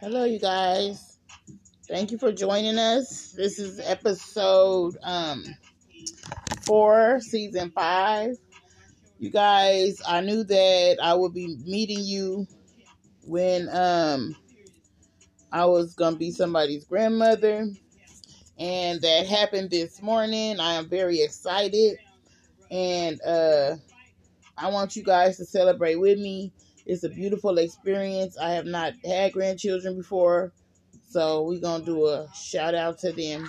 Hello, you guys. Thank you for joining us. This is episode um four, season five. You guys, I knew that I would be meeting you when um I was gonna be somebody's grandmother, and that happened this morning. I am very excited, and uh I want you guys to celebrate with me. It's a beautiful experience. I have not had grandchildren before, so we're gonna do a shout out to them.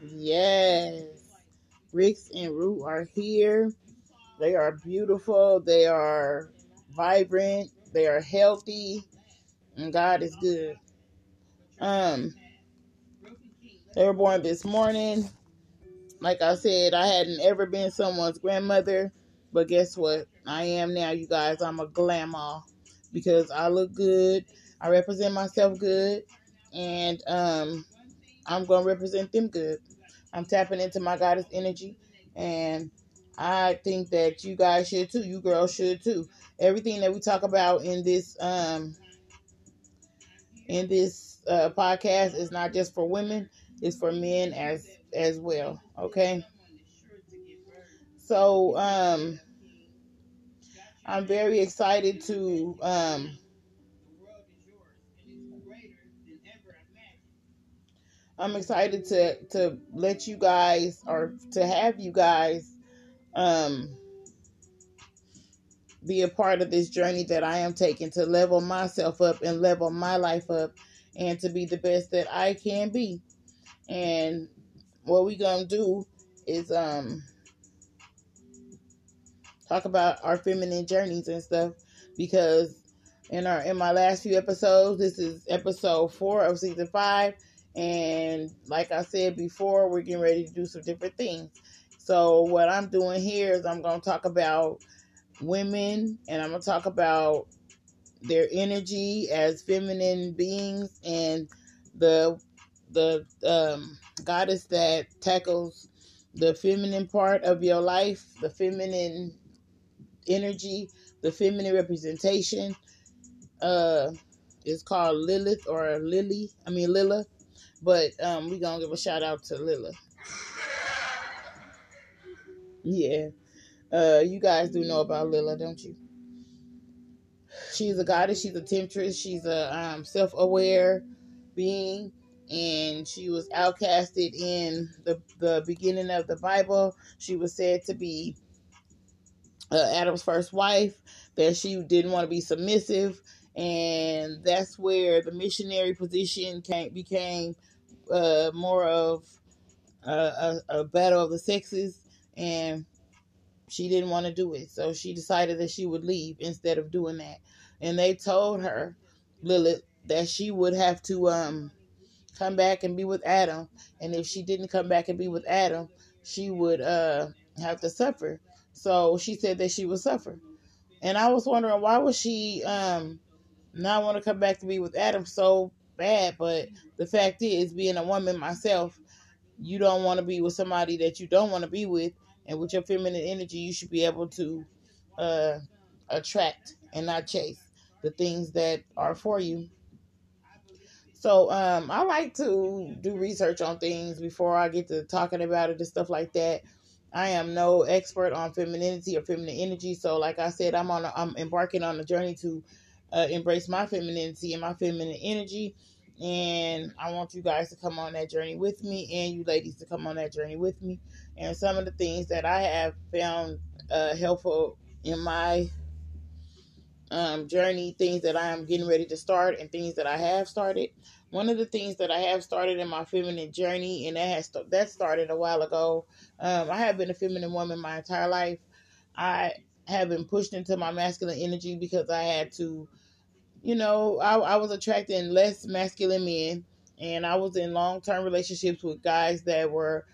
Yes, Ricks and Root are here. They are beautiful. They are vibrant. They are healthy, and God is good. Um, they were born this morning. Like I said, I hadn't ever been someone's grandmother, but guess what? I am now, you guys. I'm a grandma because I look good. I represent myself good, and um, I'm gonna represent them good. I'm tapping into my goddess energy, and I think that you guys should too. You girls should too. Everything that we talk about in this um in this uh, podcast is not just for women; it's for men as as well. Okay. So um, I'm very excited to um I'm excited to to let you guys or to have you guys um be a part of this journey that I am taking to level myself up and level my life up and to be the best that I can be. And what we gonna do is um talk about our feminine journeys and stuff because in our in my last few episodes, this is episode four of season five and like I said before, we're getting ready to do some different things. So, what I'm doing here is I'm going to talk about women and I'm going to talk about their energy as feminine beings and the the um, goddess that tackles the feminine part of your life, the feminine energy, the feminine representation. Uh, is called Lilith or Lily. I mean Lila. But um, we gonna give a shout out to Lila. Yeah. Uh, you guys do know about Lila, don't you? She's a goddess. She's a temptress. She's a um, self-aware being, and she was outcasted in the the beginning of the Bible. She was said to be uh, Adam's first wife. That she didn't want to be submissive, and that's where the missionary position came became uh, more of a, a, a battle of the sexes, and she didn't want to do it. So she decided that she would leave instead of doing that. And they told her, Lilith, that she would have to um come back and be with Adam. And if she didn't come back and be with Adam, she would uh have to suffer. So she said that she would suffer. And I was wondering why would she um not want to come back to be with Adam so bad, but the fact is, being a woman myself, you don't want to be with somebody that you don't want to be with, and with your feminine energy, you should be able to uh, attract and not chase the things that are for you. So um, I like to do research on things before I get to talking about it and stuff like that. I am no expert on femininity or feminine energy, so like I said, I'm on a, I'm embarking on a journey to uh, embrace my femininity and my feminine energy and I want you guys to come on that journey with me, and you ladies to come on that journey with me. And some of the things that I have found uh, helpful in my um, journey, things that I am getting ready to start, and things that I have started. One of the things that I have started in my feminine journey, and that has that started a while ago. Um, I have been a feminine woman my entire life. I have been pushed into my masculine energy because I had to you know, I, I was attracting less masculine men, and I was in long term relationships with guys that were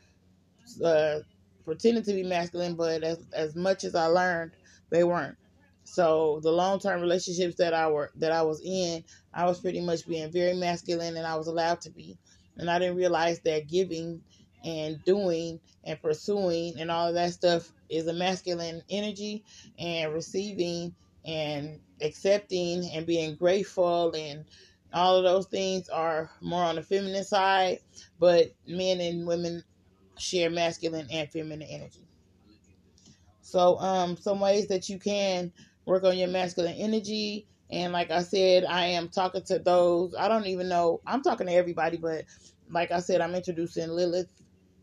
uh, pretending to be masculine, but as as much as I learned, they weren't. So the long term relationships that I were that I was in, I was pretty much being very masculine, and I was allowed to be. And I didn't realize that giving and doing and pursuing and all of that stuff is a masculine energy and receiving and accepting and being grateful and all of those things are more on the feminine side but men and women share masculine and feminine energy so um some ways that you can work on your masculine energy and like i said i am talking to those i don't even know i'm talking to everybody but like i said i'm introducing lilith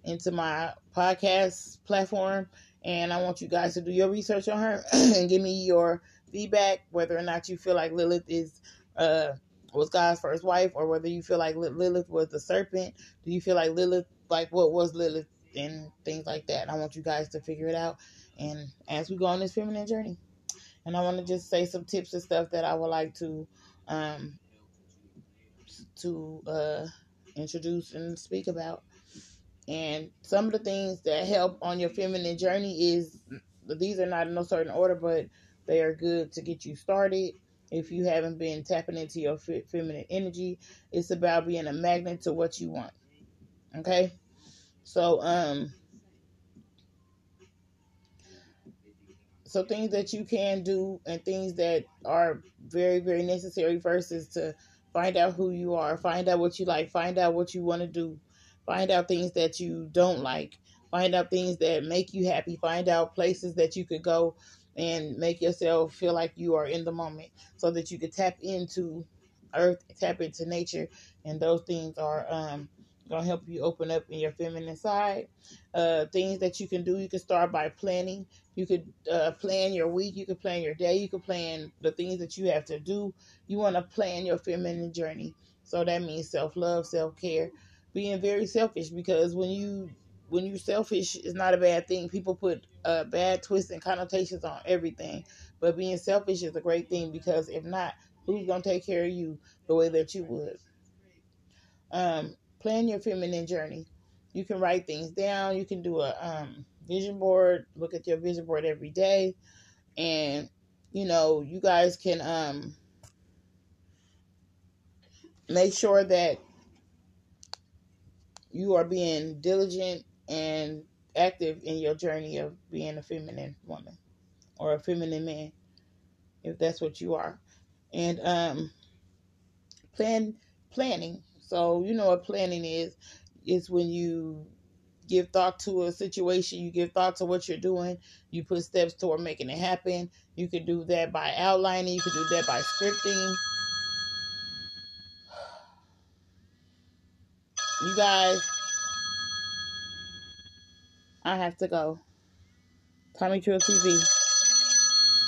into my podcast platform. And I want you guys to do your research on her and give me your feedback, whether or not you feel like Lilith is uh was God's first wife, or whether you feel like Lilith was the serpent. Do you feel like Lilith, like what was Lilith, and things like that? I want you guys to figure it out. And as we go on this feminine journey, and I want to just say some tips and stuff that I would like to um to uh introduce and speak about. And some of the things that help on your feminine journey is these are not in no certain order, but they are good to get you started. If you haven't been tapping into your feminine energy, it's about being a magnet to what you want. Okay? So, um, so things that you can do and things that are very, very necessary is to find out who you are, find out what you like, find out what you want to do Find out things that you don't like. Find out things that make you happy. Find out places that you could go and make yourself feel like you are in the moment so that you can tap into earth, tap into nature, and those things are um, gonna help you open up in your feminine side. Uh, things that you can do, you can start by planning. You could uh, plan your week. You could plan your day. You could plan the things that you have to do. You want to plan your feminine journey. So that means self love, self care, being very selfish because when you when you're selfish is not a bad thing. People put uh, bad twists and connotations on everything, but being selfish is a great thing because if not, who's gonna take care of you the way that you would? Um, plan your feminine journey. You can write things down. You can do a um, vision board. Look at your vision board every day, and you know you guys can um, make sure that you are being diligent and active in your journey of being a feminine woman or a feminine man, if that's what you are. And um, plan planning. So you know what planning is? Is when you give thought to a situation, you give thought to what you're doing, you put steps toward making it happen. You can do that by outlining, you can do that by scripting. You guys, I have to go. Tomii Trill TV.